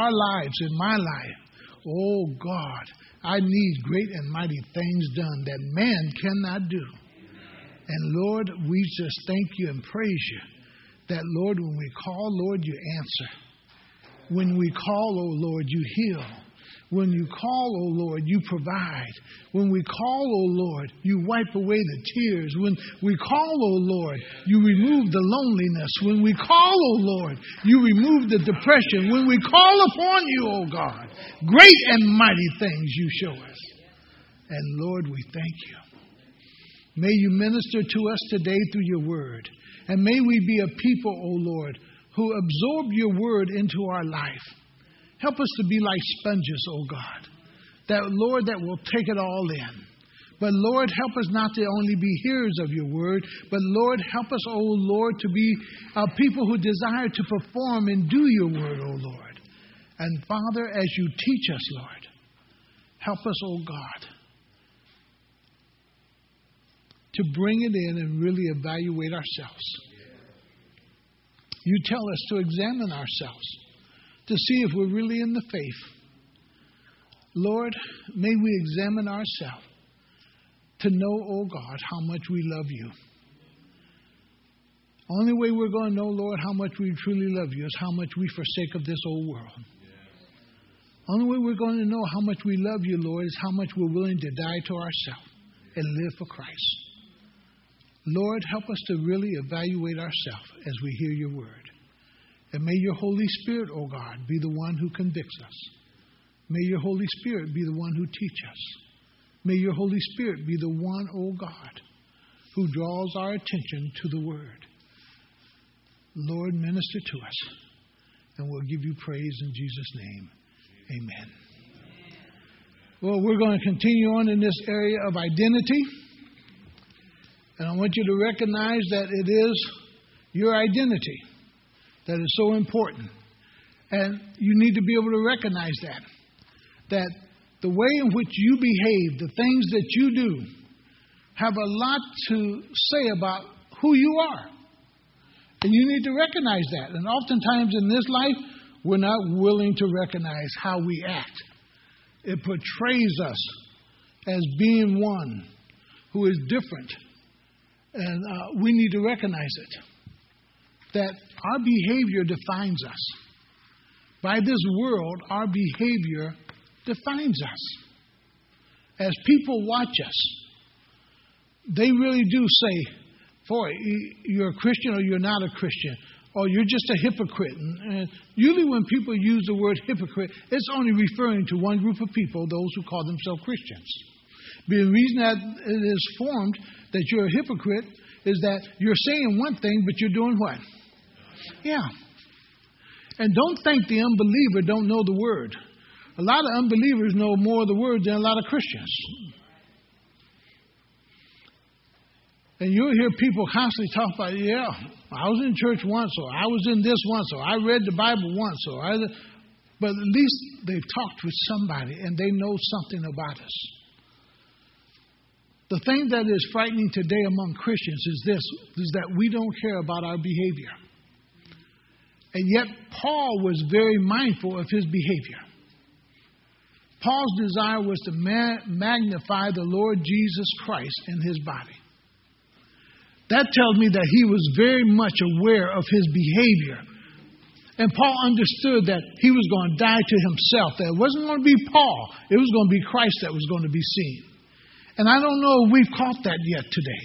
our lives, in my life, oh God, I need great and mighty things done that man cannot do. And Lord, we just thank you and praise you that, Lord, when we call, Lord, you answer. When we call, oh Lord, you heal. When you call, O Lord, you provide. When we call, O Lord, you wipe away the tears. When we call, O Lord, you remove the loneliness. When we call, O Lord, you remove the depression. When we call upon you, O God, great and mighty things you show us. And Lord, we thank you. May you minister to us today through your word. And may we be a people, O Lord, who absorb your word into our life Help us to be like sponges, oh God. That, Lord, that will take it all in. But Lord, help us not to only be hearers of your word, but Lord, help us, oh Lord, to be uh, people who desire to perform and do your word, oh Lord. And Father, as you teach us, Lord, help us, oh God, to bring it in and really evaluate ourselves. You tell us to examine ourselves to see if we're really in the faith. Lord, may we examine ourselves to know, oh God, how much we love you. Only way we're going to know, Lord, how much we truly love you is how much we forsake of this old world. Only way we're going to know how much we love you, Lord, is how much we're willing to die to ourselves and live for Christ. Lord, help us to really evaluate ourselves as we hear your word. And may your Holy Spirit, O oh God, be the one who convicts us. May your Holy Spirit be the one who teaches us. May your Holy Spirit be the one, O oh God, who draws our attention to the Word. Lord, minister to us, and we'll give you praise in Jesus' name. Amen. Well, we're going to continue on in this area of identity. And I want you to recognize that it is your identity that is so important. And you need to be able to recognize that. That the way in which you behave, the things that you do, have a lot to say about who you are. And you need to recognize that. And oftentimes in this life, we're not willing to recognize how we act. It portrays us as being one who is different. And uh, we need to recognize it that our behavior defines us. By this world, our behavior defines us. As people watch us, they really do say, Boy, you're a Christian or you're not a Christian, or you're just a hypocrite. And usually, when people use the word hypocrite, it's only referring to one group of people, those who call themselves Christians. The reason that it is formed that you're a hypocrite is that you're saying one thing, but you're doing what? Yeah. And don't think the unbeliever don't know the word. A lot of unbelievers know more of the word than a lot of Christians. And you'll hear people constantly talk about, yeah, I was in church once, or I was in this once, or I read the Bible once, or I. But at least they've talked with somebody and they know something about us. The thing that is frightening today among Christians is this: is that we don't care about our behavior. And yet, Paul was very mindful of his behavior. Paul's desire was to ma- magnify the Lord Jesus Christ in his body. That tells me that he was very much aware of his behavior. And Paul understood that he was going to die to himself, that it wasn't going to be Paul, it was going to be Christ that was going to be seen. And I don't know if we've caught that yet today.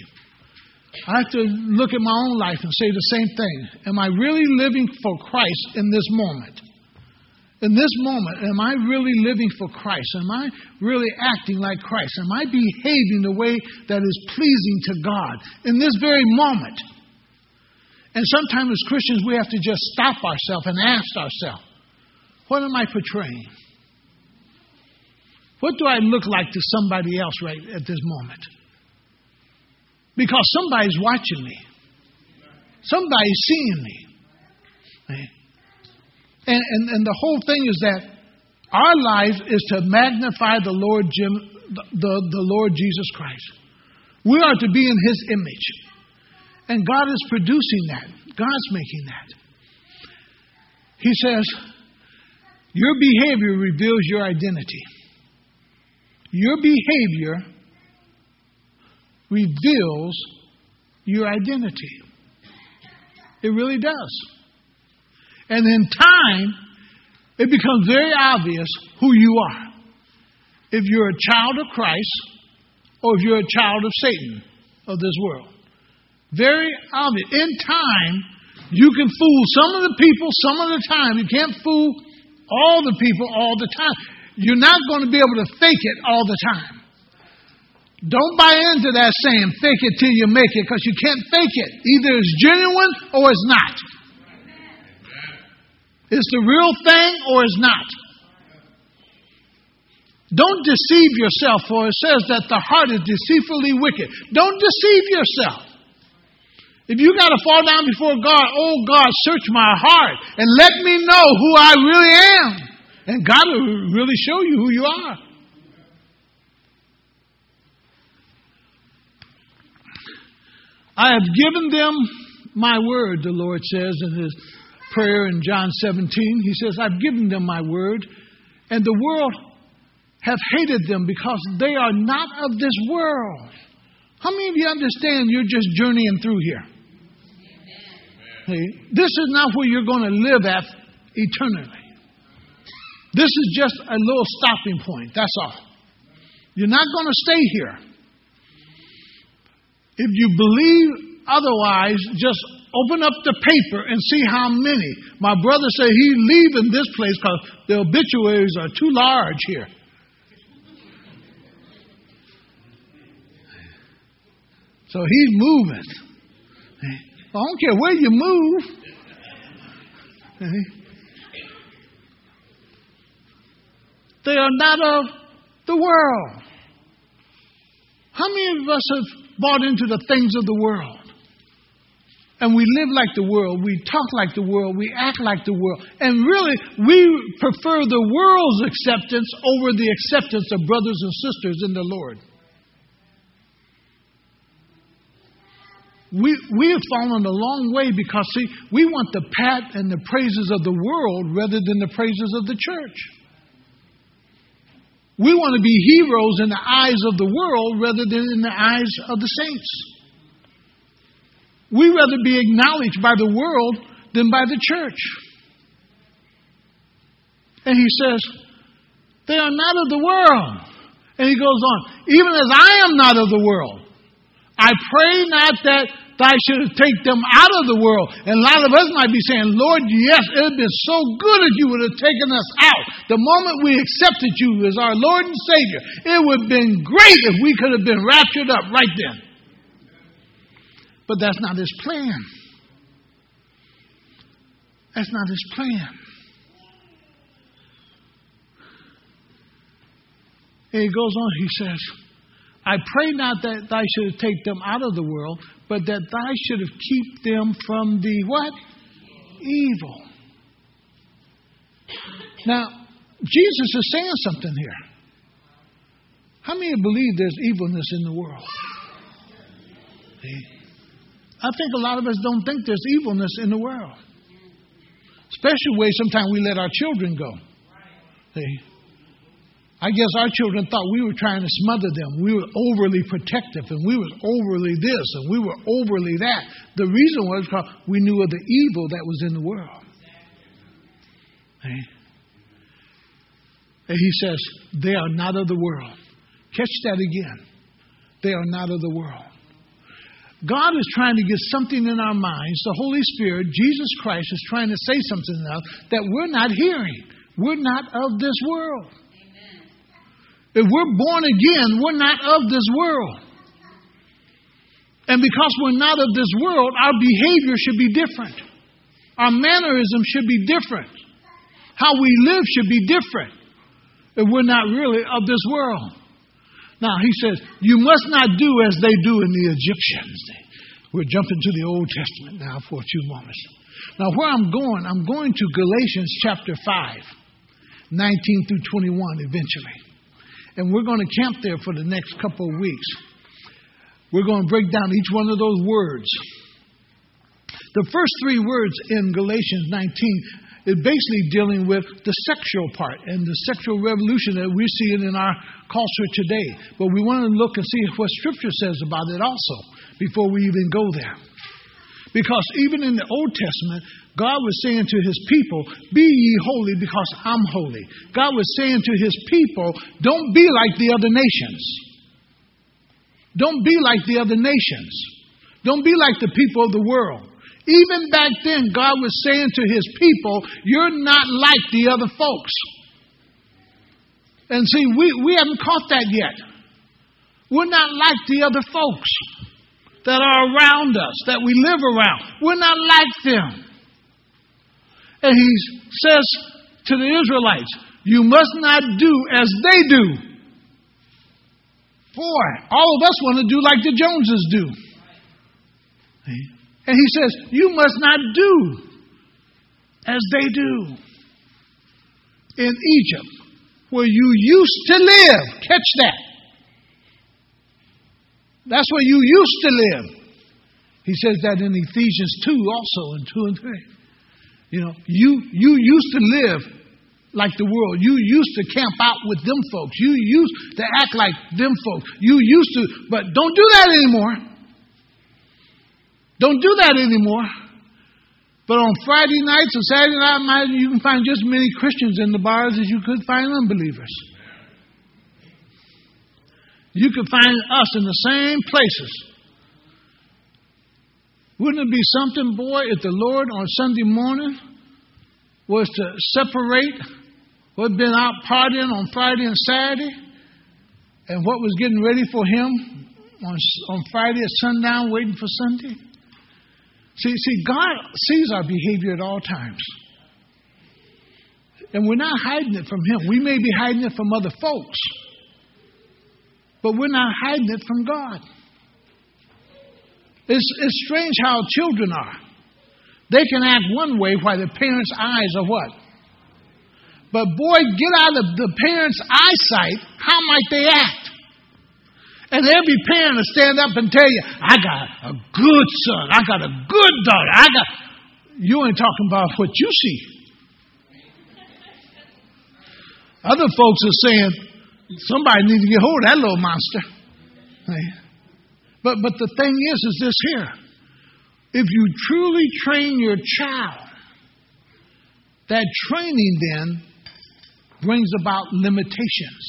I have to look at my own life and say the same thing. Am I really living for Christ in this moment? In this moment, am I really living for Christ? Am I really acting like Christ? Am I behaving the way that is pleasing to God in this very moment? And sometimes as Christians, we have to just stop ourselves and ask ourselves, what am I portraying? What do I look like to somebody else right at this moment? Because somebody's watching me. Somebody's seeing me. And, and, and the whole thing is that our life is to magnify the Lord, Jim, the, the Lord Jesus Christ. We are to be in His image. And God is producing that. God's making that. He says, Your behavior reveals your identity. Your behavior reveals your identity. It really does. And in time, it becomes very obvious who you are. If you're a child of Christ or if you're a child of Satan of this world. Very obvious. In time, you can fool some of the people some of the time. You can't fool all the people all the time. You're not going to be able to fake it all the time. Don't buy into that saying, fake it till you make it, because you can't fake it. Either it's genuine or it's not. It's the real thing or it's not. Don't deceive yourself, for it says that the heart is deceitfully wicked. Don't deceive yourself. If you got to fall down before God, oh God, search my heart and let me know who I really am. And God will really show you who you are. I have given them my word, the Lord says in his prayer in John 17. He says, I've given them my word, and the world have hated them because they are not of this world. How many of you understand you're just journeying through here? Hey, this is not where you're going to live at eternally. This is just a little stopping point. That's all. You're not going to stay here. If you believe otherwise, just open up the paper and see how many. My brother said he's leaving this place because the obituaries are too large here. So he's moving. I don't care where you move. They are not of the world. How many of us have bought into the things of the world. And we live like the world, we talk like the world, we act like the world. And really, we prefer the world's acceptance over the acceptance of brothers and sisters in the Lord. We, we have fallen a long way because, see, we want the pat and the praises of the world rather than the praises of the church. We want to be heroes in the eyes of the world rather than in the eyes of the saints. We rather be acknowledged by the world than by the church. And he says, They are not of the world. And he goes on, Even as I am not of the world, I pray not that Thou should take them out of the world. And a lot of us might be saying, Lord, yes, it would have been so good if you would have taken us out. The moment we accepted you as our Lord and Savior, it would have been great if we could have been raptured up right then. But that's not his plan. That's not his plan. And he goes on, he says, I pray not that thou should take them out of the world, but that thou should keep them from the what? Evil. Now, Jesus is saying something here. How many believe there's evilness in the world? See? I think a lot of us don't think there's evilness in the world. Especially way sometimes we let our children go. See? I guess our children thought we were trying to smother them. We were overly protective and we were overly this and we were overly that. The reason was because we knew of the evil that was in the world. And he says, They are not of the world. Catch that again. They are not of the world. God is trying to get something in our minds. The Holy Spirit, Jesus Christ, is trying to say something to us that we're not hearing. We're not of this world. If we're born again, we're not of this world. And because we're not of this world, our behavior should be different. Our mannerism should be different. How we live should be different if we're not really of this world. Now, he says, You must not do as they do in the Egyptians. We're jumping to the Old Testament now for a few moments. Now, where I'm going, I'm going to Galatians chapter 5, 19 through 21 eventually. And we're going to camp there for the next couple of weeks. We're going to break down each one of those words. The first three words in Galatians 19 is basically dealing with the sexual part and the sexual revolution that we're seeing in our culture today. But we want to look and see what Scripture says about it also before we even go there. Because even in the Old Testament, God was saying to his people, Be ye holy because I'm holy. God was saying to his people, Don't be like the other nations. Don't be like the other nations. Don't be like the people of the world. Even back then, God was saying to his people, You're not like the other folks. And see, we, we haven't caught that yet. We're not like the other folks that are around us, that we live around. We're not like them. And he says to the Israelites, You must not do as they do. Boy, all of us want to do like the Joneses do. And he says, You must not do as they do. In Egypt, where you used to live. Catch that. That's where you used to live. He says that in Ephesians 2 also, in 2 and 3. You know, you, you used to live like the world. You used to camp out with them folks. You used to act like them folks. You used to, but don't do that anymore. Don't do that anymore. But on Friday nights and Saturday night, you can find just as many Christians in the bars as you could find unbelievers. You could find us in the same places. Wouldn't it be something, boy, if the Lord on Sunday morning was to separate what had been out partying on Friday and Saturday and what was getting ready for him on, on Friday at sundown waiting for Sunday? See, see, God sees our behavior at all times. And we're not hiding it from Him. We may be hiding it from other folks, but we're not hiding it from God. It's, it's strange how children are. They can act one way while the parents' eyes are what? But boy, get out of the parents' eyesight, how might they act? And every parent will stand up and tell you, I got a good son. I got a good daughter. I got. You ain't talking about what you see. Other folks are saying, somebody needs to get hold of that little monster. But, but the thing is, is this here. If you truly train your child, that training then brings about limitations.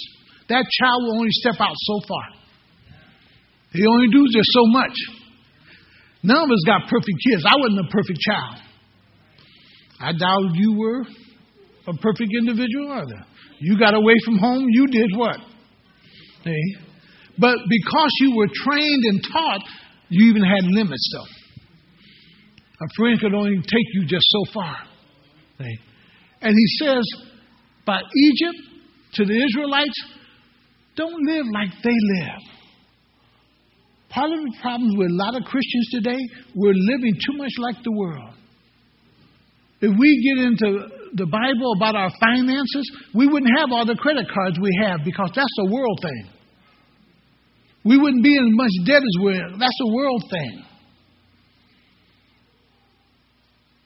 That child will only step out so far. He only do just so much. None of us got perfect kids. I wasn't a perfect child. I doubt you were a perfect individual either. You got away from home, you did what? Hey. But because you were trained and taught, you even had limits though. A friend could only take you just so far. Hey. And he says, by Egypt to the Israelites, don't live like they live. Part of the problems with a lot of Christians today, we're living too much like the world. If we get into the Bible about our finances, we wouldn't have all the credit cards we have because that's a world thing. We wouldn't be in as much debt as we're that's a world thing.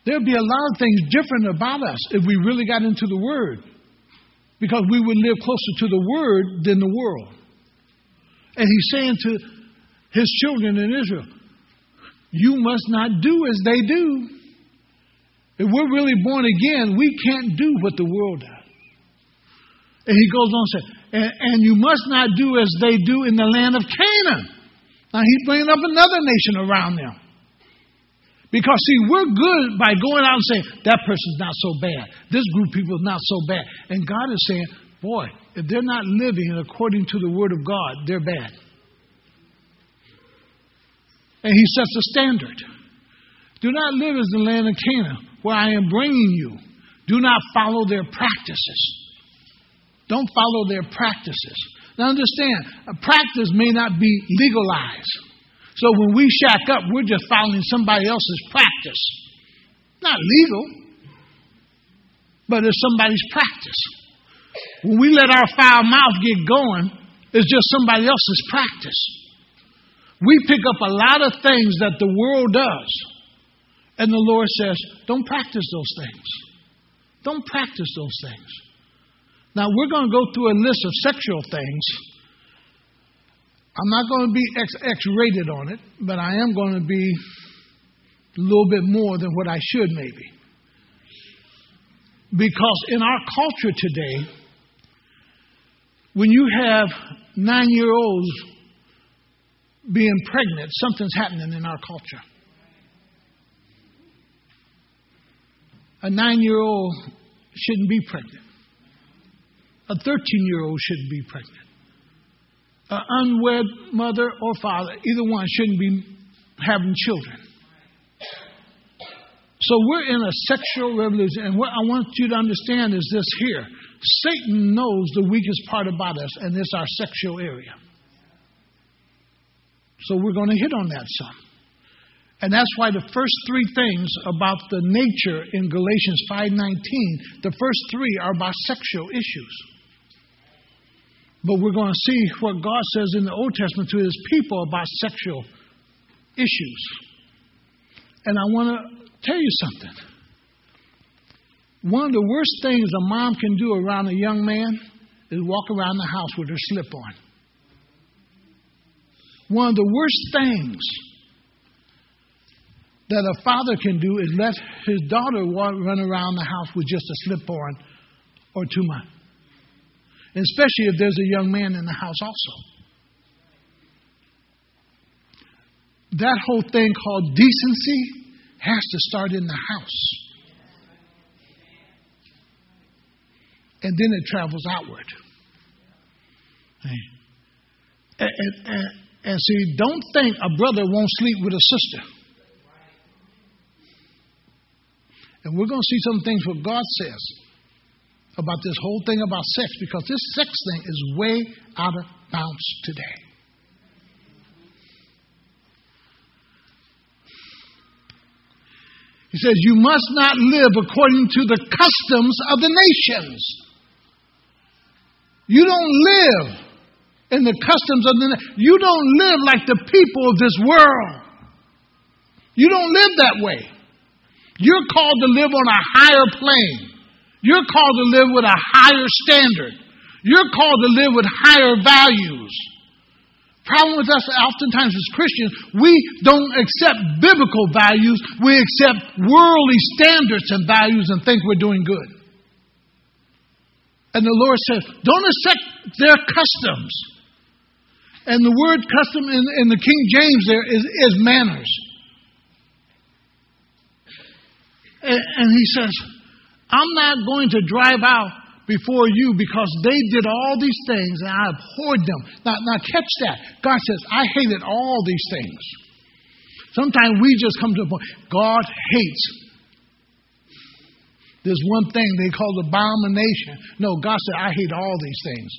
There'd be a lot of things different about us if we really got into the Word. Because we would live closer to the Word than the world. And he's saying to his children in Israel. You must not do as they do. If we're really born again, we can't do what the world does. And he goes on to say, and, and you must not do as they do in the land of Canaan. Now he's bringing up another nation around them. Because, see, we're good by going out and saying, that person's not so bad. This group of people is not so bad. And God is saying, boy, if they're not living according to the Word of God, they're bad. And he sets a standard. Do not live as the land of Canaan, where I am bringing you. Do not follow their practices. Don't follow their practices. Now understand, a practice may not be legalized. So when we shack up, we're just following somebody else's practice. Not legal, but it's somebody's practice. When we let our foul mouth get going, it's just somebody else's practice. We pick up a lot of things that the world does. And the Lord says, don't practice those things. Don't practice those things. Now, we're going to go through a list of sexual things. I'm not going to be X rated on it, but I am going to be a little bit more than what I should, maybe. Because in our culture today, when you have nine year olds being pregnant, something's happening in our culture. A nine year old shouldn't be pregnant. A 13 year old shouldn't be pregnant. An unwed mother or father, either one, shouldn't be having children. So we're in a sexual revolution. And what I want you to understand is this here Satan knows the weakest part about us, and it's our sexual area. So we're going to hit on that some. And that's why the first three things about the nature in Galatians 5:19, the first three are about sexual issues. But we're going to see what God says in the Old Testament to his people about sexual issues. And I want to tell you something. One of the worst things a mom can do around a young man is walk around the house with her slip on. One of the worst things that a father can do is let his daughter run around the house with just a slip on or two months. Especially if there's a young man in the house also. That whole thing called decency has to start in the house. And then it travels outward. And, and, and, and see, don't think a brother won't sleep with a sister. And we're going to see some things what God says about this whole thing about sex because this sex thing is way out of bounds today. He says, You must not live according to the customs of the nations. You don't live in the customs of the You don't live like the people of this world. You don't live that way. You're called to live on a higher plane. You're called to live with a higher standard. You're called to live with higher values. Problem with us oftentimes as Christians, we don't accept biblical values, we accept worldly standards and values and think we're doing good. And the Lord says, don't accept their customs. And the word custom in, in the King James there is, is manners. And, and he says, I'm not going to drive out before you because they did all these things and I abhorred them. Now, now catch that. God says, I hated all these things. Sometimes we just come to a point, God hates. There's one thing they call abomination. No, God said, I hate all these things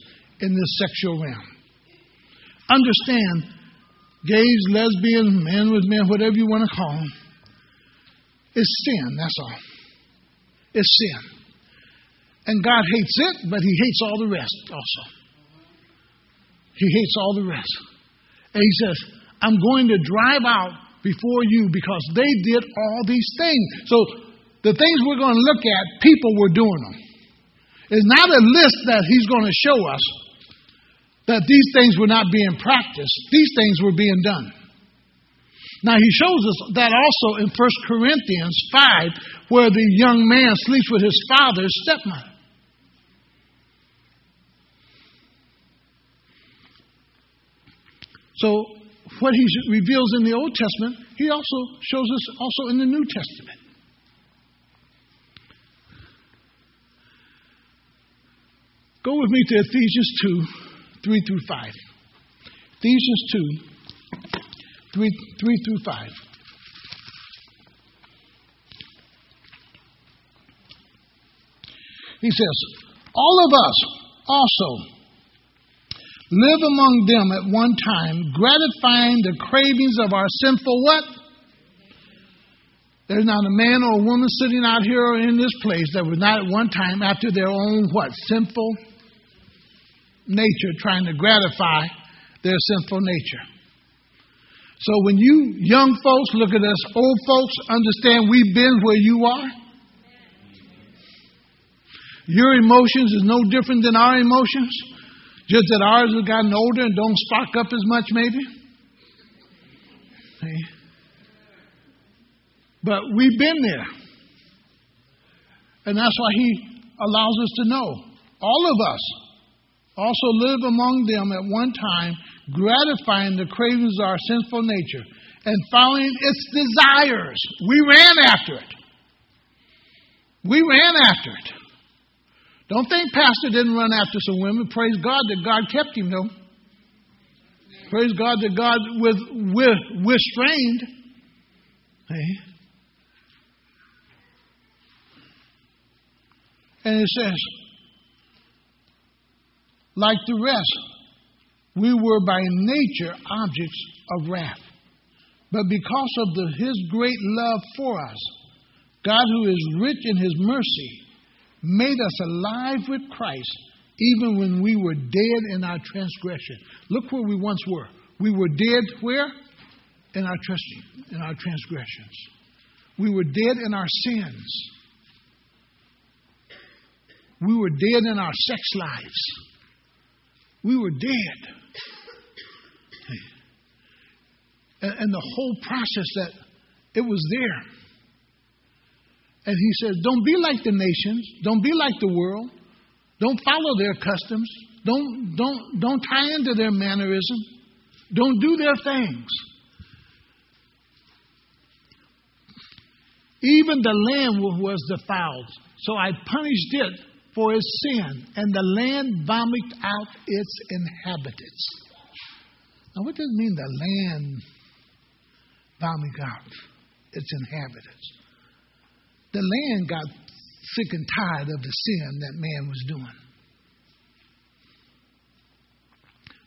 in this sexual realm. Understand, gays, lesbians, men with men, whatever you want to call them, it's sin, that's all. It's sin. And God hates it, but He hates all the rest also. He hates all the rest. And He says, I'm going to drive out before you because they did all these things. So the things we're going to look at, people were doing them. It's not a list that He's going to show us that these things were not being practiced, these things were being done. Now, he shows us that also in 1 Corinthians 5, where the young man sleeps with his father's stepmother. So, what he reveals in the Old Testament, he also shows us also in the New Testament. Go with me to Ephesians 2, 3 through 5. Ephesians 2, 3, 3 through 5. He says, All of us also live among them at one time, gratifying the cravings of our sinful what? There's not a man or a woman sitting out here or in this place that was not at one time after their own what? Sinful nature, trying to gratify their sinful nature. So when you young folks look at us, old folks understand we've been where you are. Your emotions is no different than our emotions. Just that ours have gotten older and don't spark up as much, maybe. See? But we've been there. And that's why he allows us to know. All of us also live among them at one time, gratifying the cravings of our sinful nature and following its desires. We ran after it. We ran after it. Don't think Pastor didn't run after some women. Praise God that God kept him, though. Praise God that God with, with, restrained. Hey. And it says, like the rest, we were by nature objects of wrath. But because of the, His great love for us, God, who is rich in His mercy, made us alive with Christ even when we were dead in our transgression. Look where we once were. We were dead where? In our trusting, in our transgressions. We were dead in our sins. We were dead in our sex lives. We were dead. And, and the whole process that it was there. And he says, Don't be like the nations. Don't be like the world. Don't follow their customs. Don't, don't, don't tie into their mannerism. Don't do their things. Even the land was defiled. So I punished it for its sin, and the land vomited out its inhabitants. Now, what does it mean the land vomited out its inhabitants? The land got sick and tired of the sin that man was doing.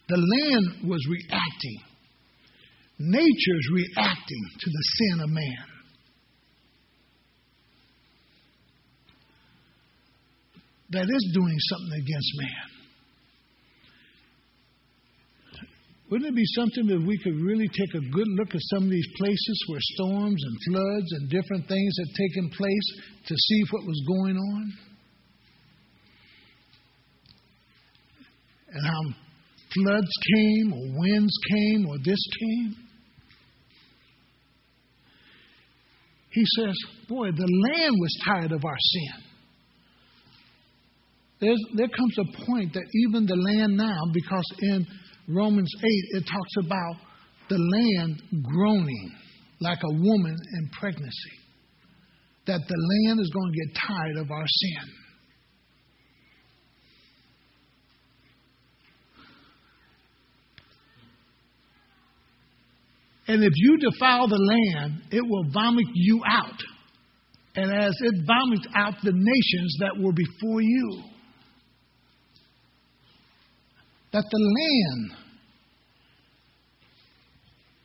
The land was reacting. Nature's reacting to the sin of man. That is doing something against man. Wouldn't it be something if we could really take a good look at some of these places where storms and floods and different things have taken place to see what was going on? And how floods came, or winds came, or this came? He says, Boy, the land was tired of our sin. There's, there comes a point that even the land now, because in Romans 8, it talks about the land groaning like a woman in pregnancy. That the land is going to get tired of our sin. And if you defile the land, it will vomit you out. And as it vomits out the nations that were before you that the land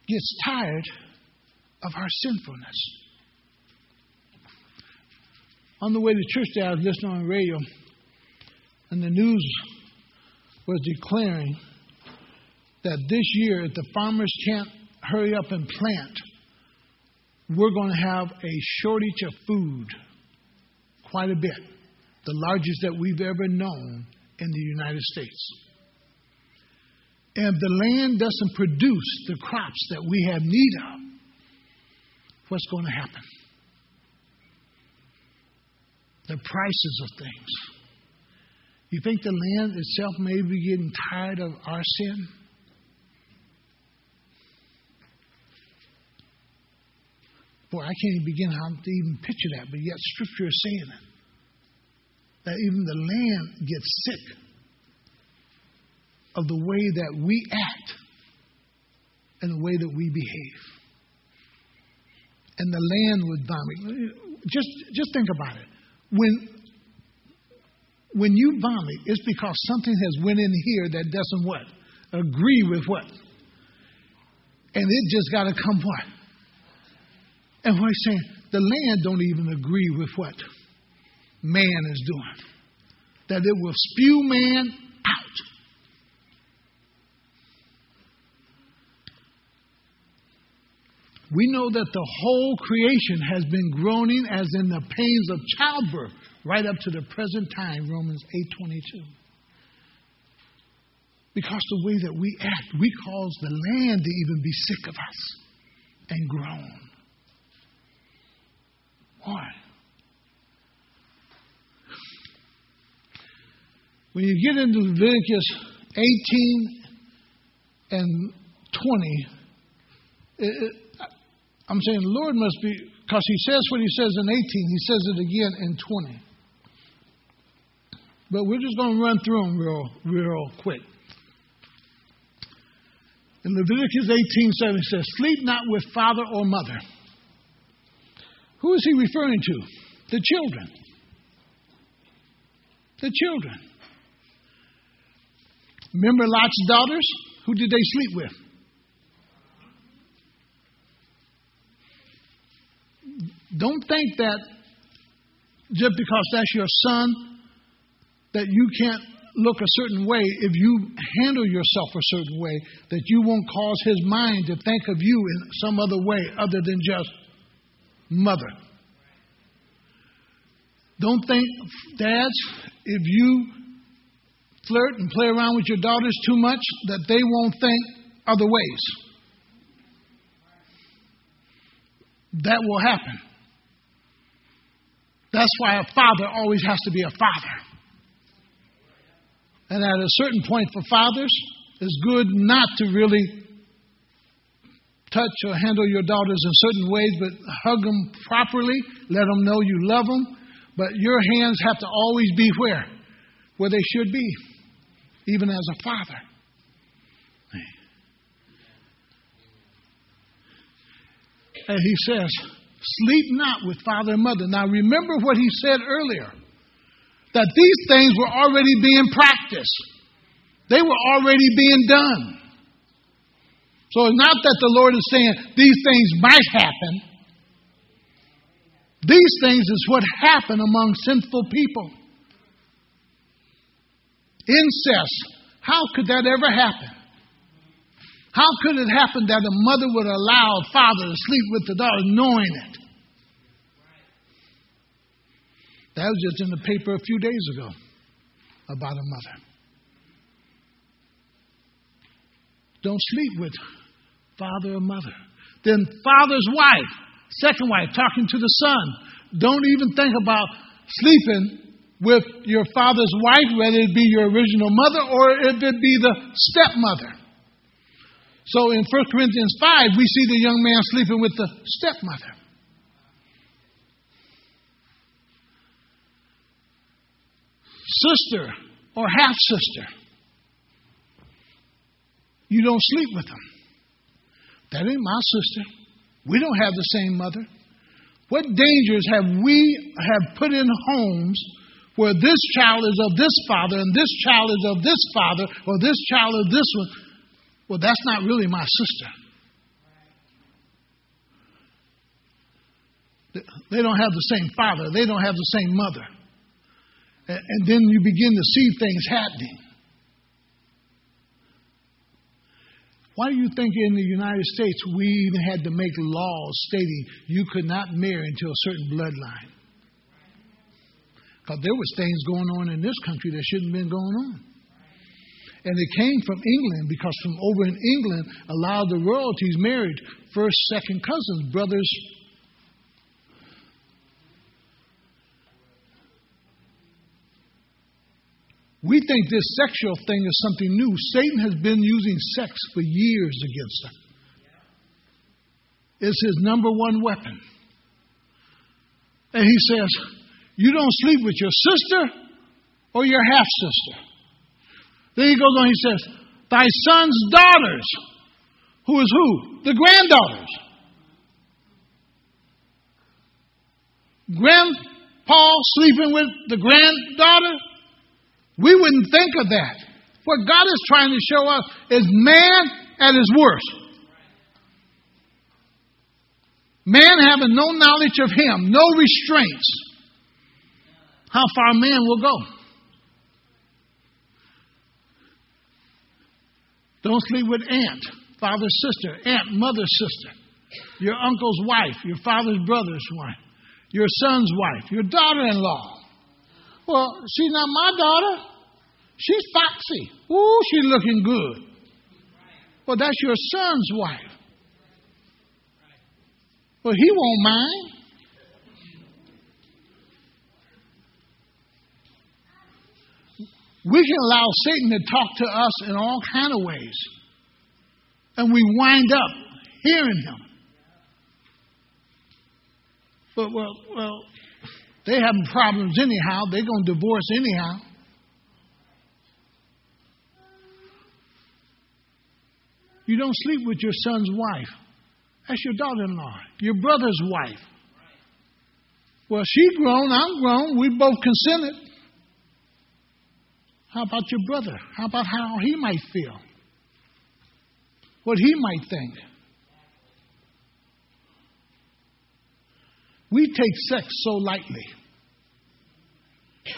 gets tired of our sinfulness. On the way to church today, I was listening on the radio, and the news was declaring that this year, if the farmers can't hurry up and plant, we're going to have a shortage of food quite a bit, the largest that we've ever known in the United States and the land doesn't produce the crops that we have need of, what's going to happen? The prices of things. You think the land itself may be getting tired of our sin? Boy, I can't even begin how to even picture that, but yet Scripture is saying it. That even the land gets sick of the way that we act and the way that we behave. And the land would vomit. Just, just think about it. When, when you vomit, it's because something has went in here that doesn't what? Agree with what? And it just got to come what? And what he's saying, the land don't even agree with what man is doing. That it will spew man we know that the whole creation has been groaning as in the pains of childbirth right up to the present time, Romans 8:22. Because the way that we act, we cause the land to even be sick of us and groan. Why? When you get into Leviticus 18 and 20, it, I'm saying the Lord must be, because He says what He says in 18, He says it again in 20. But we're just going to run through them real, real quick. In Leviticus 18 7, it says, Sleep not with father or mother. Who is he referring to? The children. The children. Remember Lot's daughters? Who did they sleep with? Don't think that just because that's your son that you can't look a certain way if you handle yourself a certain way that you won't cause his mind to think of you in some other way other than just mother. Don't think, dads, if you flirt and play around with your daughters too much, that they won't think other ways. That will happen. That's why a father always has to be a father. And at a certain point for fathers, it's good not to really touch or handle your daughters in certain ways, but hug them properly, let them know you love them. But your hands have to always be where? Where they should be, even as a father. And he says, Sleep not with father and mother. Now remember what he said earlier that these things were already being practiced, they were already being done. So it's not that the Lord is saying these things might happen. These things is what happen among sinful people. Incest. How could that ever happen? How could it happen that a mother would allow a father to sleep with the daughter knowing it? That was just in the paper a few days ago about a mother. Don't sleep with father or mother. Then father's wife, second wife, talking to the son. Don't even think about sleeping with your father's wife, whether it be your original mother or if it be the stepmother. So in 1 Corinthians 5, we see the young man sleeping with the stepmother. Sister or half sister. You don't sleep with them. That ain't my sister. We don't have the same mother. What dangers have we have put in homes where this child is of this father and this child is of this father or this child of this one? Well, that's not really my sister. They don't have the same father. They don't have the same mother. And then you begin to see things happening. Why do you think in the United States we even had to make laws stating you could not marry until a certain bloodline? Because there was things going on in this country that shouldn't have been going on. And it came from England because from over in England allowed the royalties married first, second cousins, brothers. We think this sexual thing is something new. Satan has been using sex for years against us. It's his number one weapon. And he says, You don't sleep with your sister or your half sister. Then he goes on, he says, Thy son's daughters. Who is who? The granddaughters. Grandpa sleeping with the granddaughter? We wouldn't think of that. What God is trying to show us is man at his worst. Man having no knowledge of him, no restraints. How far man will go. Don't sleep with aunt, father's sister, aunt, mother's sister, your uncle's wife, your father's brother's wife, your son's wife, your daughter in law. Well, she's not my daughter. She's foxy. Ooh, she's looking good. Well, that's your son's wife. Well, he won't mind. We can allow Satan to talk to us in all kind of ways. And we wind up hearing him. But well, well, they having problems anyhow. They're going to divorce anyhow. You don't sleep with your son's wife. That's your daughter in law, your brother's wife. Well, she grown, I'm grown, we both consented. How about your brother? How about how he might feel? What he might think? We take sex so lightly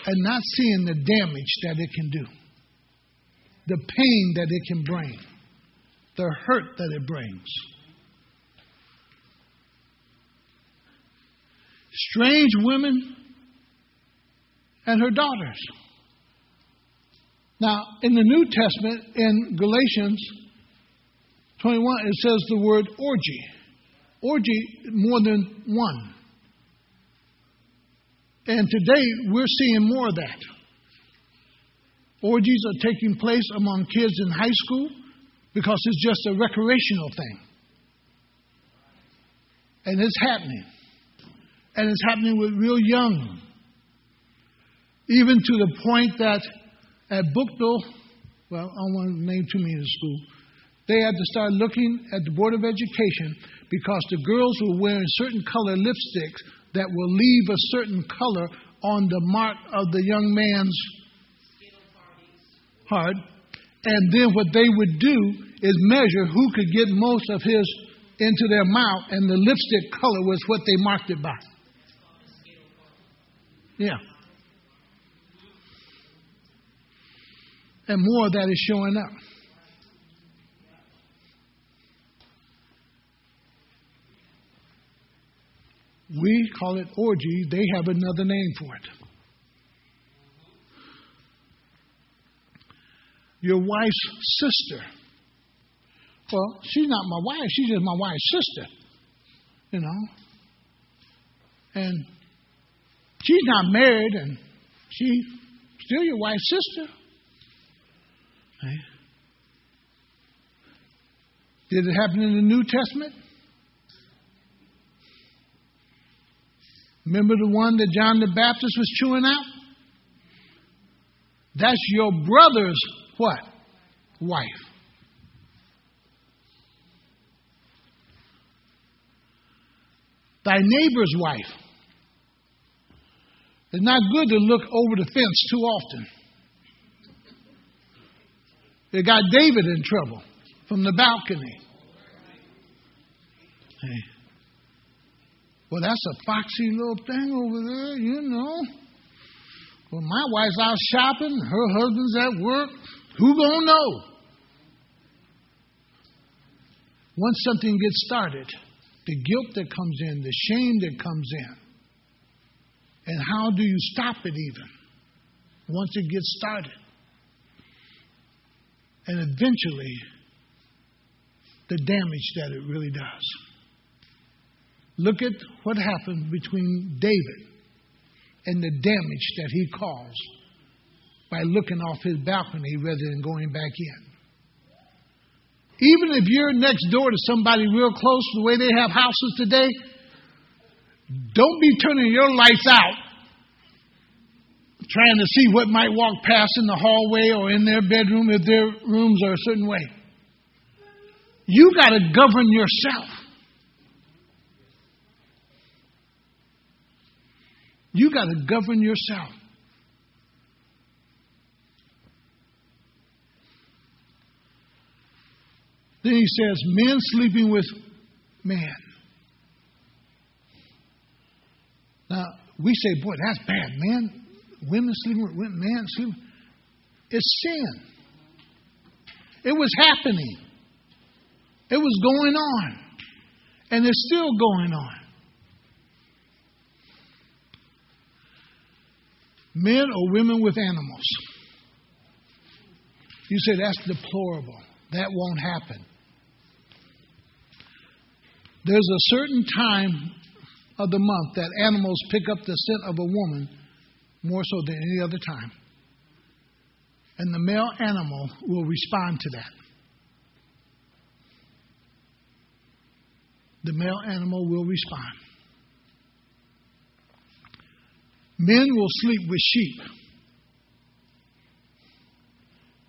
and not seeing the damage that it can do, the pain that it can bring, the hurt that it brings. Strange women and her daughters. Now, in the New Testament, in Galatians 21, it says the word orgy. Orgy, more than one. And today, we're seeing more of that. Orgies are taking place among kids in high school because it's just a recreational thing. And it's happening. And it's happening with real young. Even to the point that at Bookville, well, I don't want to name too many in the school, they had to start looking at the Board of Education because the girls were wearing certain color lipsticks that will leave a certain color on the mark of the young man's heart. And then what they would do is measure who could get most of his into their mouth, and the lipstick color was what they marked it by. Yeah. And more of that is showing up. We call it orgy, they have another name for it. Your wife's sister. Well, she's not my wife, she's just my wife's sister. You know? And she's not married and she's still your wife's sister. Right? Did it happen in the New Testament? Remember the one that John the Baptist was chewing out? That's your brother's what? Wife. Thy neighbor's wife. It's not good to look over the fence too often. It got David in trouble from the balcony. Hey. Well, that's a foxy little thing over there, you know. Well, my wife's out shopping, her husband's at work. Who gonna know? Once something gets started, the guilt that comes in, the shame that comes in, and how do you stop it even once it gets started? And eventually the damage that it really does. Look at what happened between David and the damage that he caused by looking off his balcony rather than going back in. Even if you're next door to somebody real close, the way they have houses today, don't be turning your lights out trying to see what might walk past in the hallway or in their bedroom if their rooms are a certain way. You got to govern yourself. You got to govern yourself. Then he says, men sleeping with man. Now, we say, boy, that's bad, man women sleeping with men sleeping. It's sin. It was happening. It was going on. And it's still going on. Men or women with animals. You say that's deplorable. That won't happen. There's a certain time of the month that animals pick up the scent of a woman more so than any other time. And the male animal will respond to that. The male animal will respond. Men will sleep with sheep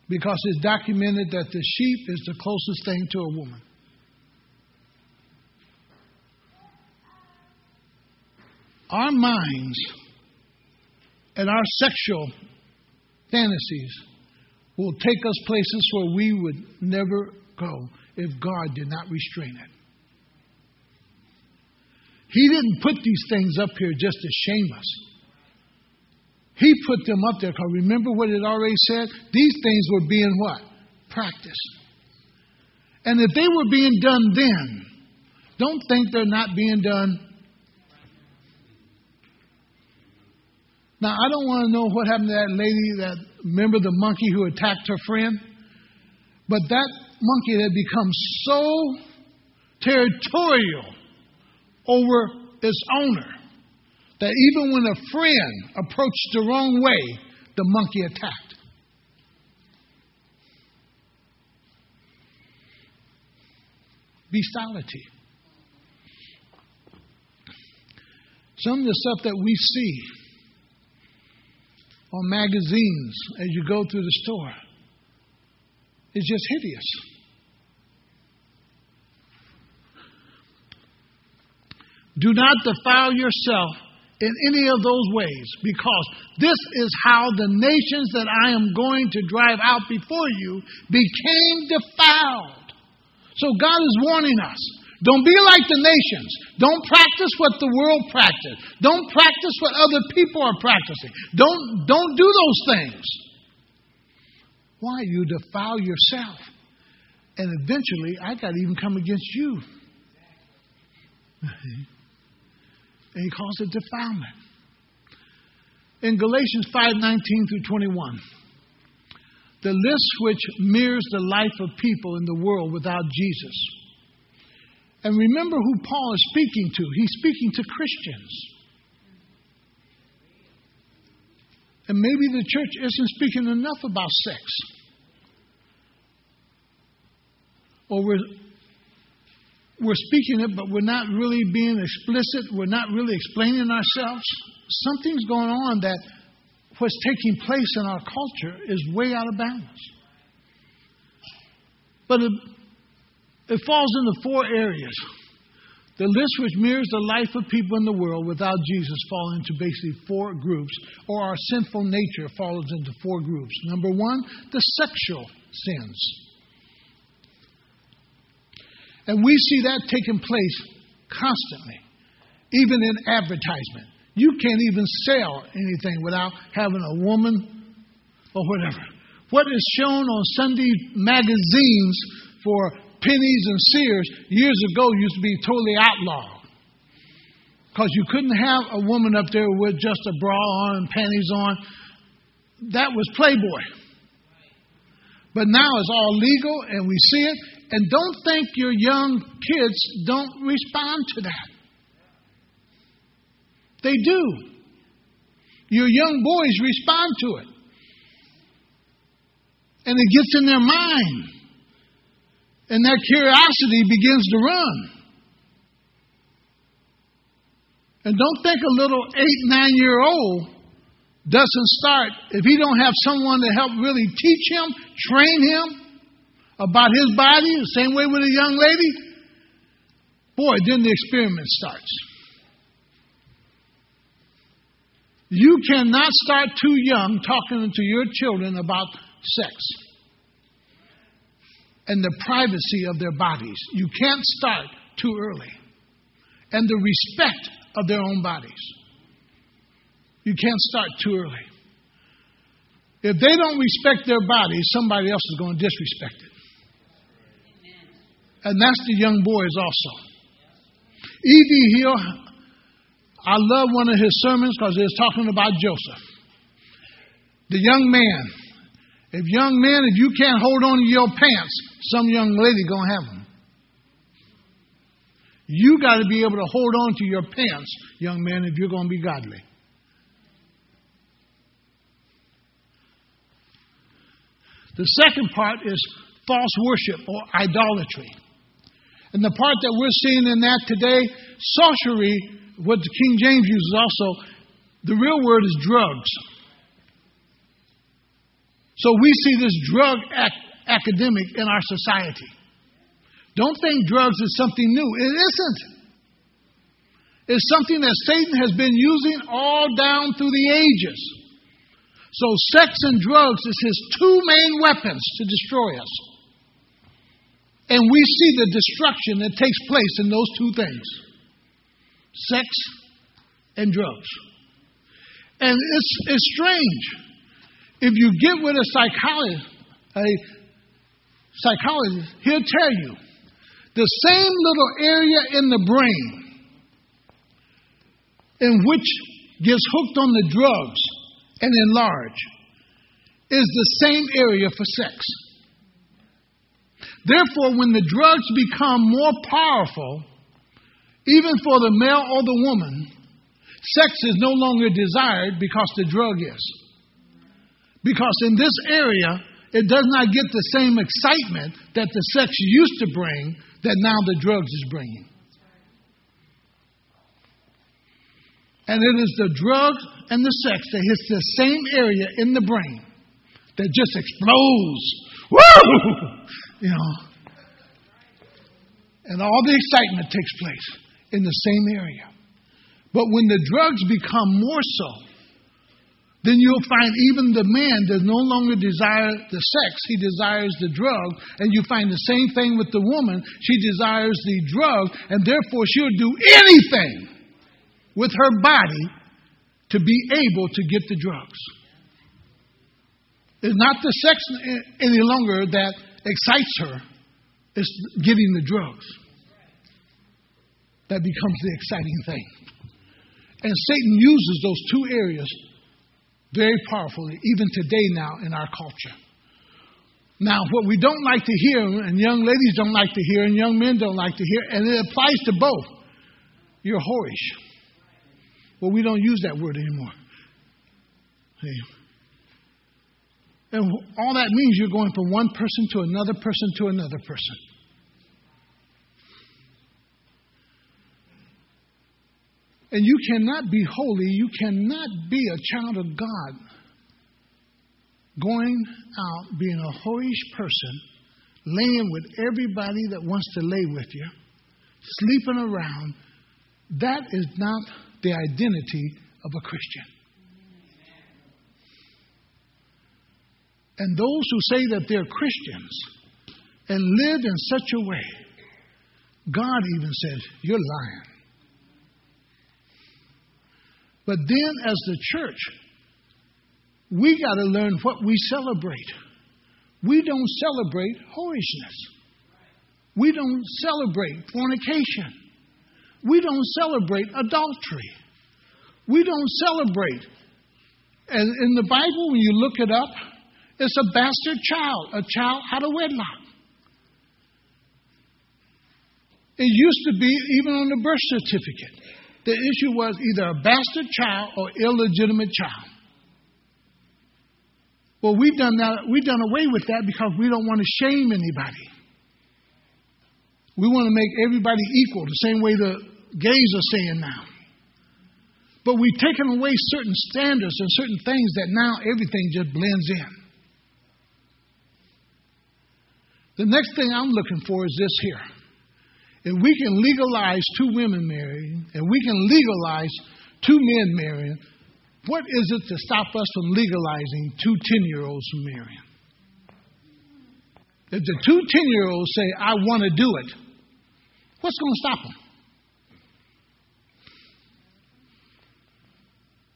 because it's documented that the sheep is the closest thing to a woman. Our minds and our sexual fantasies will take us places where we would never go if God did not restrain it. He didn't put these things up here just to shame us. He put them up there because remember what it already said? These things were being what? Practiced. And if they were being done then, don't think they're not being done. Now, I don't want to know what happened to that lady, that remember the monkey who attacked her friend? But that monkey had become so territorial over its owner that even when a friend approached the wrong way, the monkey attacked. Bestiality. Some of the stuff that we see on magazines as you go through the store is just hideous. Do not defile yourself in any of those ways because this is how the nations that I am going to drive out before you became defiled. So God is warning us. Don't be like the nations. Don't practice what the world practices. Don't practice what other people are practicing. Don't, don't do those things. Why? You defile yourself. And eventually, I got to even come against you. and he calls it defilement. In Galatians 5:19 through 21, the list which mirrors the life of people in the world without Jesus. And remember who Paul is speaking to. He's speaking to Christians. And maybe the church isn't speaking enough about sex. Or we're we're speaking it, but we're not really being explicit. We're not really explaining ourselves. Something's going on that what's taking place in our culture is way out of balance. But it falls into four areas. The list which mirrors the life of people in the world without Jesus falls into basically four groups, or our sinful nature falls into four groups. Number one, the sexual sins. And we see that taking place constantly, even in advertisement. You can't even sell anything without having a woman or whatever. What is shown on Sunday magazines for Penney's and Sears years ago used to be totally outlawed. Because you couldn't have a woman up there with just a bra on and panties on. That was Playboy. But now it's all legal and we see it. And don't think your young kids don't respond to that. They do. Your young boys respond to it. And it gets in their mind. And that curiosity begins to run. And don't think a little eight, nine year old doesn't start if he don't have someone to help really teach him, train him, about his body, the same way with a young lady, boy, then the experiment starts. You cannot start too young talking to your children about sex and the privacy of their bodies. You can't start too early. And the respect of their own bodies. You can't start too early. If they don't respect their bodies, somebody else is going to disrespect it. And that's the young boys also. E.V. Hill, I love one of his sermons because was talking about Joseph. The young man. If young men, if you can't hold on to your pants, some young lady gonna have them. You got to be able to hold on to your pants, young man, if you're going to be godly. The second part is false worship or idolatry. And the part that we're seeing in that today, sorcery, what the King James uses also, the real word is drugs. So we see this drug ac- academic in our society. Don't think drugs is something new. It isn't. It's something that Satan has been using all down through the ages. So, sex and drugs is his two main weapons to destroy us. And we see the destruction that takes place in those two things sex and drugs. And it's, it's strange. If you get with a psychologist, a psychologist, he'll tell you the same little area in the brain in which gets hooked on the drugs and enlarge is the same area for sex. Therefore, when the drugs become more powerful, even for the male or the woman, sex is no longer desired because the drug is. Because in this area, it does not get the same excitement that the sex used to bring that now the drugs is bringing. And it is the drug and the sex that hits the same area in the brain that just explodes. Woo! You know. And all the excitement takes place in the same area. But when the drugs become more so, then you'll find even the man does no longer desire the sex, he desires the drug. And you find the same thing with the woman. She desires the drug, and therefore she'll do anything with her body to be able to get the drugs. It's not the sex any longer that excites her, it's getting the drugs that becomes the exciting thing. And Satan uses those two areas very powerfully, even today now in our culture. Now, what we don't like to hear, and young ladies don't like to hear, and young men don't like to hear, and it applies to both you're whorish. Well, we don't use that word anymore. And all that means you're going from one person to another person to another person. And you cannot be holy, you cannot be a child of God going out being a whorish person, laying with everybody that wants to lay with you, sleeping around. That is not the identity of a Christian. And those who say that they're Christians and live in such a way, God even says, You're lying. But then, as the church, we got to learn what we celebrate. We don't celebrate whorishness. We don't celebrate fornication. We don't celebrate adultery. We don't celebrate. And in the Bible, when you look it up, it's a bastard child, a child out of wedlock. It used to be even on the birth certificate. The issue was either a bastard child or illegitimate child. Well, we've done that. We've done away with that because we don't want to shame anybody. We want to make everybody equal, the same way the gays are saying now. But we've taken away certain standards and certain things that now everything just blends in. The next thing I'm looking for is this here. If we can legalize two women marrying, and we can legalize two men marrying, what is it to stop us from legalizing two 10 year olds from marrying? If the two 10 year olds say, I want to do it, what's going to stop them?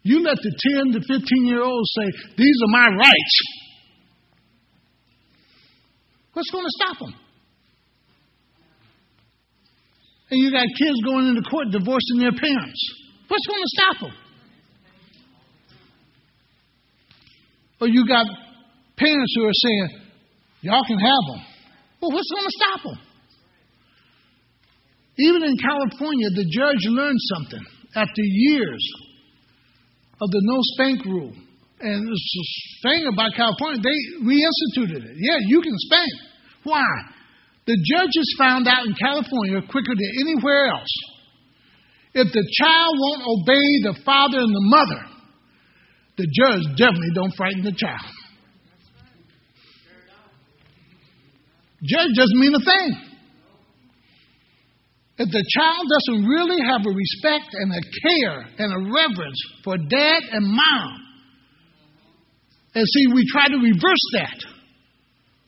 You let the 10 to 15 year olds say, These are my rights. What's going to stop them? And you got kids going into court divorcing their parents. What's going to stop them? Or you got parents who are saying, y'all can have them. Well, what's going to stop them? Even in California, the judge learned something after years of the no spank rule. And the thing about California, they reinstituted it. Yeah, you can spank. Why? The judges found out in California quicker than anywhere else. If the child won't obey the father and the mother, the judge definitely don't frighten the child. Judge doesn't mean a thing. If the child doesn't really have a respect and a care and a reverence for dad and mom, and see, we try to reverse that.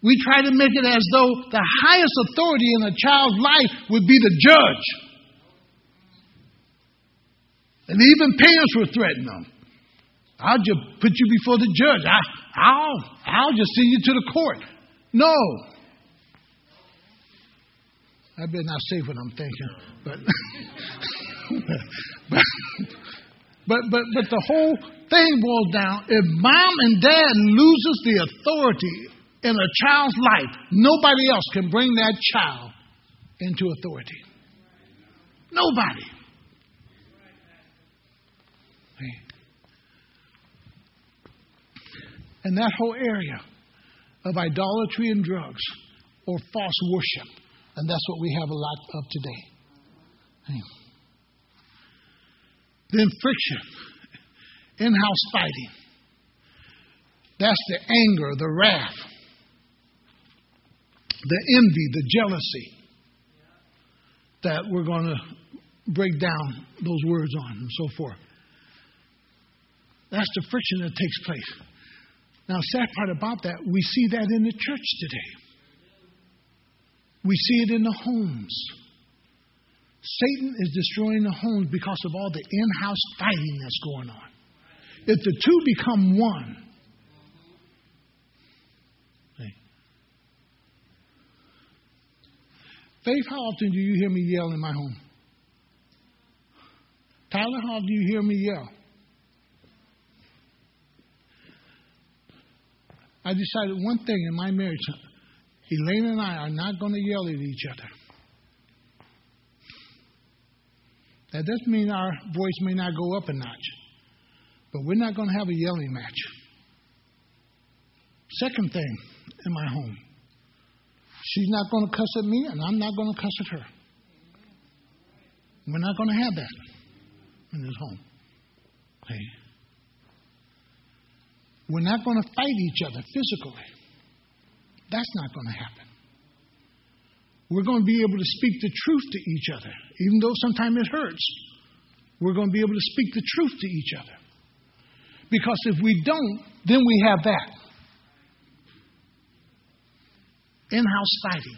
We try to make it as though the highest authority in a child's life would be the judge. And even parents were threatening them. I'll just put you before the judge. I, I'll, I'll just send you to the court. No. I better not say what I'm thinking, but, but, but, but, but the whole thing boils down if mom and dad loses the authority in a child's life, nobody else can bring that child into authority. Nobody. And that whole area of idolatry and drugs or false worship, and that's what we have a lot of today. Then friction, in house fighting. That's the anger, the wrath the envy, the jealousy that we're going to break down those words on and so forth. That's the friction that takes place. Now, sad part about that, we see that in the church today. We see it in the homes. Satan is destroying the homes because of all the in house fighting that's going on. If the two become one, Faith, how often do you hear me yell in my home? Tyler, how do you hear me yell? I decided one thing in my marriage Elaine and I are not going to yell at each other. That doesn't mean our voice may not go up a notch, but we're not going to have a yelling match. Second thing in my home She's not going to cuss at me, and I'm not going to cuss at her. We're not going to have that in this home. Okay? We're not going to fight each other physically. That's not going to happen. We're going to be able to speak the truth to each other, even though sometimes it hurts. We're going to be able to speak the truth to each other. Because if we don't, then we have that. In house fighting.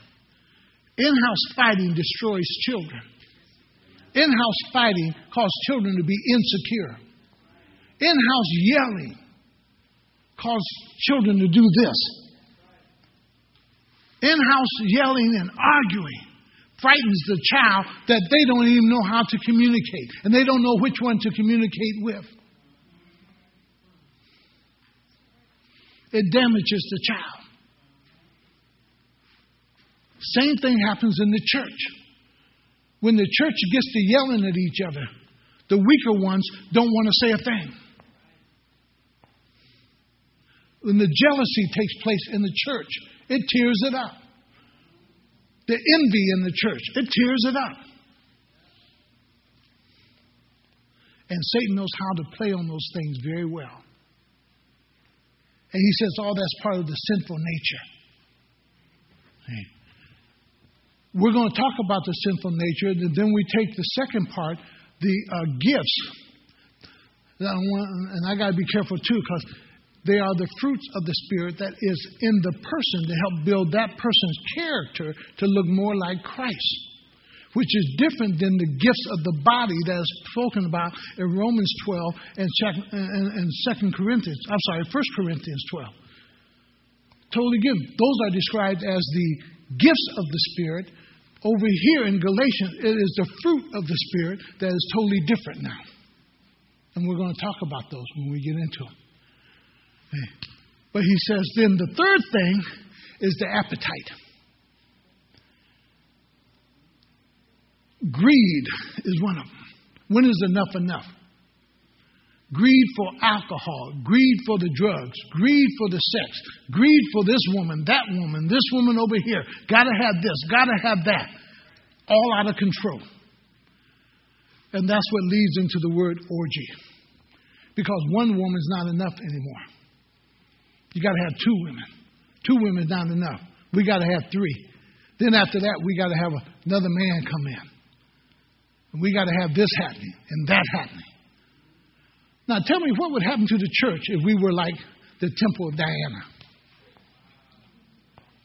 In house fighting destroys children. In house fighting causes children to be insecure. In house yelling causes children to do this. In house yelling and arguing frightens the child that they don't even know how to communicate and they don't know which one to communicate with. It damages the child. Same thing happens in the church. When the church gets to yelling at each other, the weaker ones don't want to say a thing. When the jealousy takes place in the church, it tears it up. The envy in the church, it tears it up. And Satan knows how to play on those things very well. And he says, all oh, that's part of the sinful nature. Hey. We're going to talk about the sinful nature, and then we take the second part, the uh, gifts. And I got to be careful too, because they are the fruits of the Spirit that is in the person to help build that person's character to look more like Christ, which is different than the gifts of the body that is spoken about in Romans 12 and, and, and 2 Corinthians. I'm sorry, 1 Corinthians 12. Totally different. Those are described as the gifts of the Spirit, over here in Galatians, it is the fruit of the Spirit that is totally different now. And we're going to talk about those when we get into them. Hey. But he says, then the third thing is the appetite. Greed is one of them. When is enough enough? Greed for alcohol, greed for the drugs, greed for the sex, greed for this woman, that woman, this woman over here. Gotta have this, gotta have that. All out of control. And that's what leads into the word orgy. Because one woman is not enough anymore. You gotta have two women. Two women is not enough. We gotta have three. Then after that, we gotta have another man come in. And we gotta have this happening and that happening. Now, tell me what would happen to the church if we were like the Temple of Diana?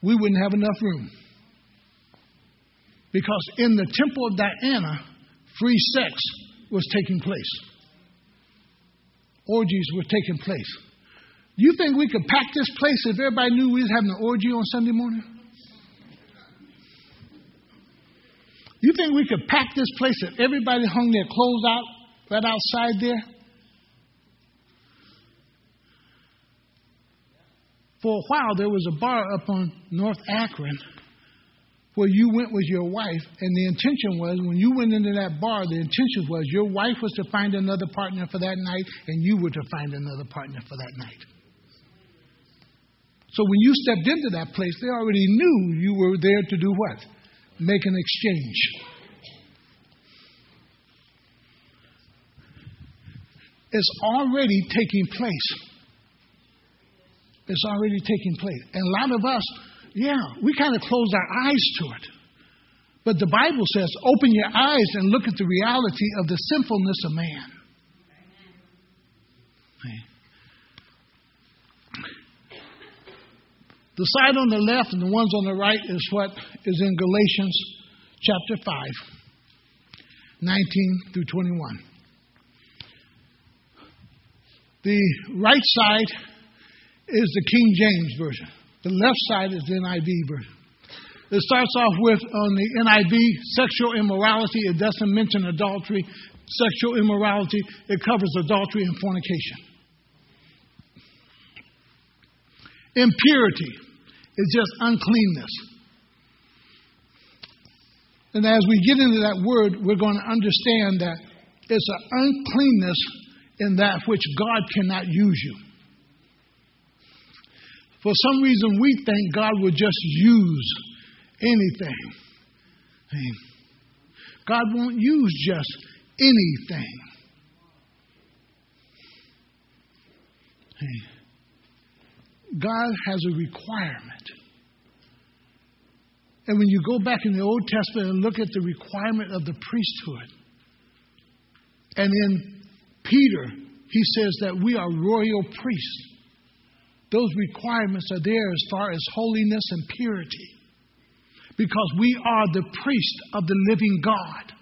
We wouldn't have enough room. Because in the Temple of Diana, free sex was taking place, orgies were taking place. You think we could pack this place if everybody knew we was having an orgy on Sunday morning? You think we could pack this place if everybody hung their clothes out right outside there? For a while, there was a bar up on North Akron where you went with your wife, and the intention was when you went into that bar, the intention was your wife was to find another partner for that night, and you were to find another partner for that night. So when you stepped into that place, they already knew you were there to do what? Make an exchange. It's already taking place. It's already taking place. And a lot of us, yeah, we kind of close our eyes to it. But the Bible says, open your eyes and look at the reality of the sinfulness of man. The side on the left and the ones on the right is what is in Galatians chapter 5, 19 through 21. The right side is the King James Version. The left side is the NIV version. It starts off with on the NIV sexual immorality. It doesn't mention adultery, sexual immorality. It covers adultery and fornication. Impurity is just uncleanness. And as we get into that word, we're going to understand that it's an uncleanness in that which God cannot use you. For some reason, we think God would just use anything. God won't use just anything. God has a requirement. And when you go back in the Old Testament and look at the requirement of the priesthood, and in Peter, he says that we are royal priests. Those requirements are there as far as holiness and purity. Because we are the priest of the living God.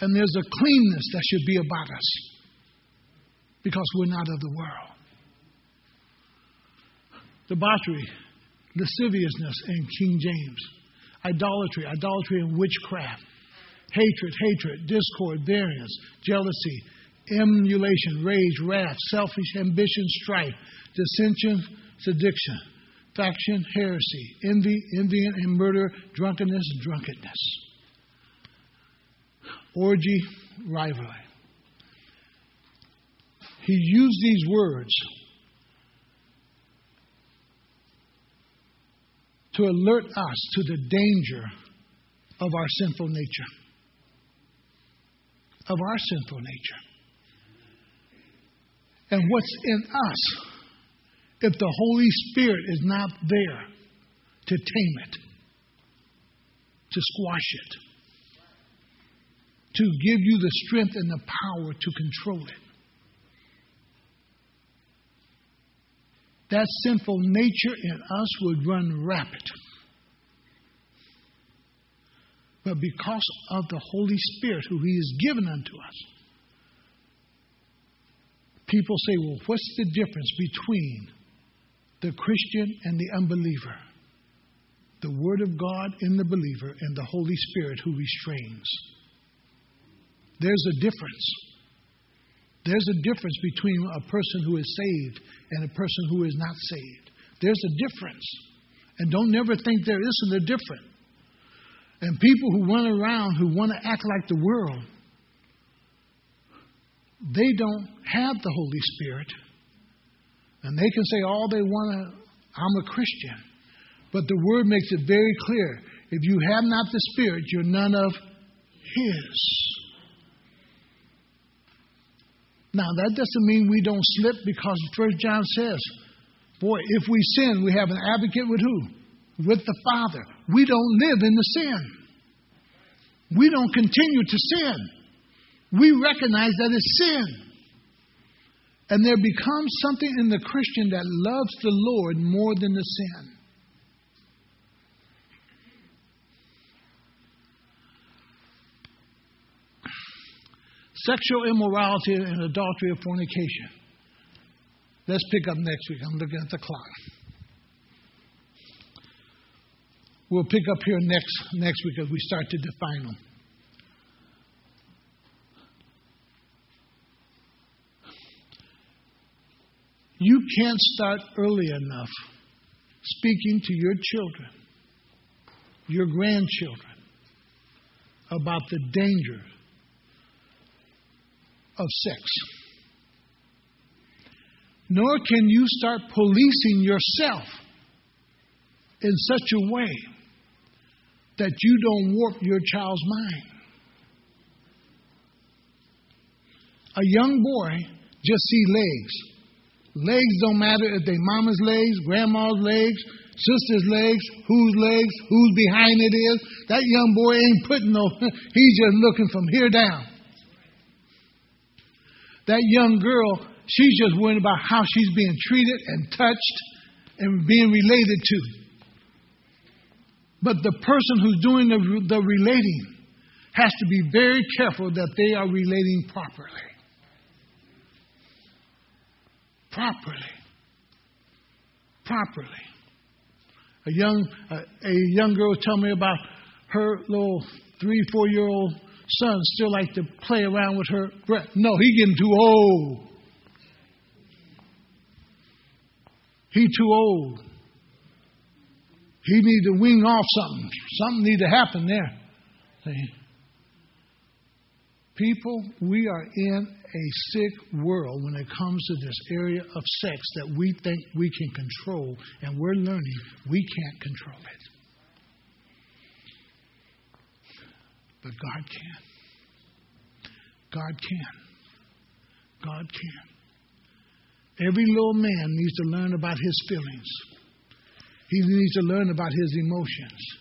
And there's a cleanness that should be about us because we're not of the world. Debauchery, lasciviousness in King James, idolatry, idolatry and witchcraft, hatred, hatred, discord, variance, jealousy, emulation, rage, wrath, selfish ambition, strife, dissension, sedition, faction, heresy, envy, envying, and murder, drunkenness, drunkenness, orgy, rivalry. He used these words to alert us to the danger of our sinful nature. Of our sinful nature and what's in us if the Holy Spirit is not there to tame it, to squash it, to give you the strength and the power to control it. That sinful nature in us would run rapid. But because of the Holy Spirit, who He has given unto us, people say, well, what's the difference between the Christian and the unbeliever? The Word of God in the believer and the Holy Spirit who restrains. There's a difference. There's a difference between a person who is saved and a person who is not saved. There's a difference. And don't never think there isn't a difference. And people who run around who want to act like the world, they don't have the Holy Spirit. And they can say all they want to, I'm a Christian. But the Word makes it very clear if you have not the Spirit, you're none of His. Now, that doesn't mean we don't slip because First John says, boy, if we sin, we have an advocate with who? With the Father. We don't live in the sin. We don't continue to sin. We recognize that it's sin. And there becomes something in the Christian that loves the Lord more than the sin. Sexual immorality and adultery or fornication. Let's pick up next week. I'm looking at the clock. We'll pick up here next, next week as we start to define them. You can't start early enough speaking to your children, your grandchildren, about the danger of sex. Nor can you start policing yourself in such a way that you don't warp your child's mind. A young boy just sees legs. Legs don't matter if they mama's legs, grandma's legs, sister's legs, whose legs, whose behind it is. That young boy ain't putting no, he's just looking from here down. That young girl, she's just worried about how she's being treated and touched and being related to. But the person who's doing the, the relating has to be very careful that they are relating properly. Properly. Properly. A young, uh, a young girl told me about her little three, four year old son still like to play around with her breath. No, he getting too old. He too old. He need to wing off something. Something need to happen there. See? People, we are in a sick world when it comes to this area of sex that we think we can control, and we're learning we can't control it. But God can. God can. God can. Every little man needs to learn about his feelings. He needs to learn about his emotions.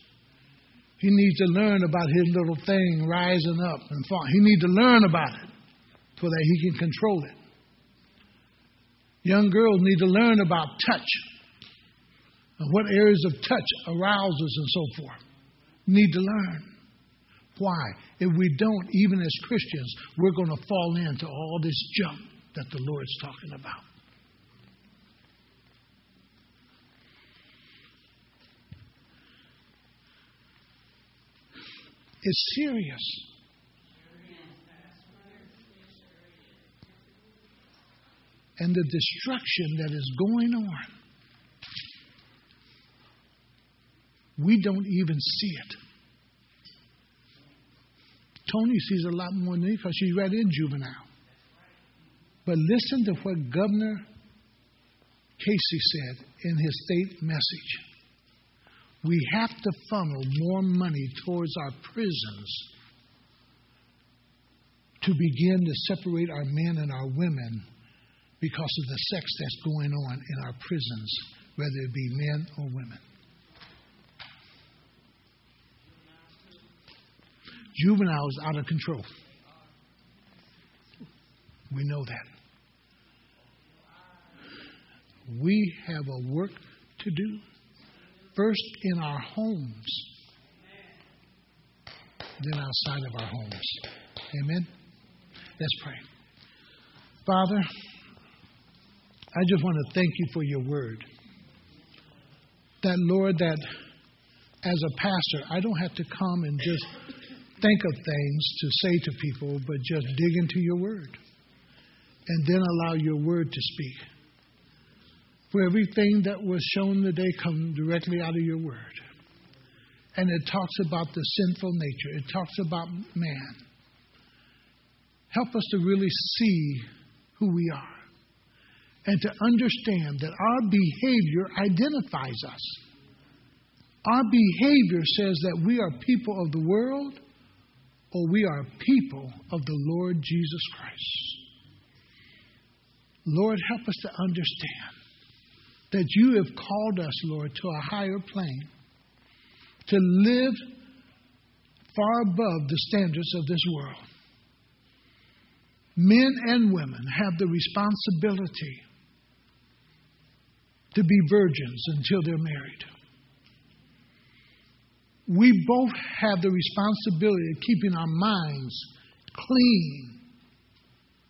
He needs to learn about his little thing rising up and falling. He needs to learn about it so that he can control it. Young girls need to learn about touch and what areas of touch arouses and so forth. Need to learn. Why? If we don't, even as Christians, we're going to fall into all this junk that the Lord's talking about. It's serious. And the destruction that is going on, we don't even see it. Tony sees a lot more than me because she's right in juvenile. But listen to what Governor Casey said in his state message. We have to funnel more money towards our prisons to begin to separate our men and our women because of the sex that's going on in our prisons, whether it be men or women. Juveniles out of control. We know that. We have a work to do. First in our homes, then outside of our homes. Amen? Let's pray. Father, I just want to thank you for your word. That, Lord, that as a pastor, I don't have to come and just think of things to say to people, but just dig into your word. and then allow your word to speak. For everything that was shown today comes directly out of your word. And it talks about the sinful nature, it talks about man. Help us to really see who we are and to understand that our behavior identifies us. Our behavior says that we are people of the world or we are people of the Lord Jesus Christ. Lord, help us to understand that you have called us, Lord, to a higher plane, to live far above the standards of this world. Men and women have the responsibility to be virgins until they're married. We both have the responsibility of keeping our minds clean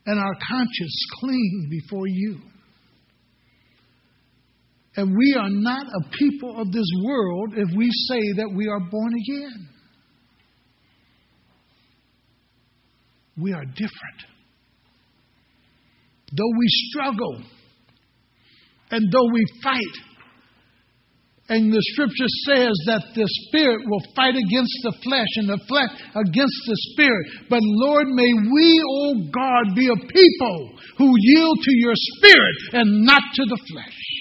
and our conscience clean before you. And we are not a people of this world if we say that we are born again. We are different. Though we struggle and though we fight, and the scripture says that the spirit will fight against the flesh and the flesh against the spirit. But Lord, may we, oh God, be a people who yield to your spirit and not to the flesh.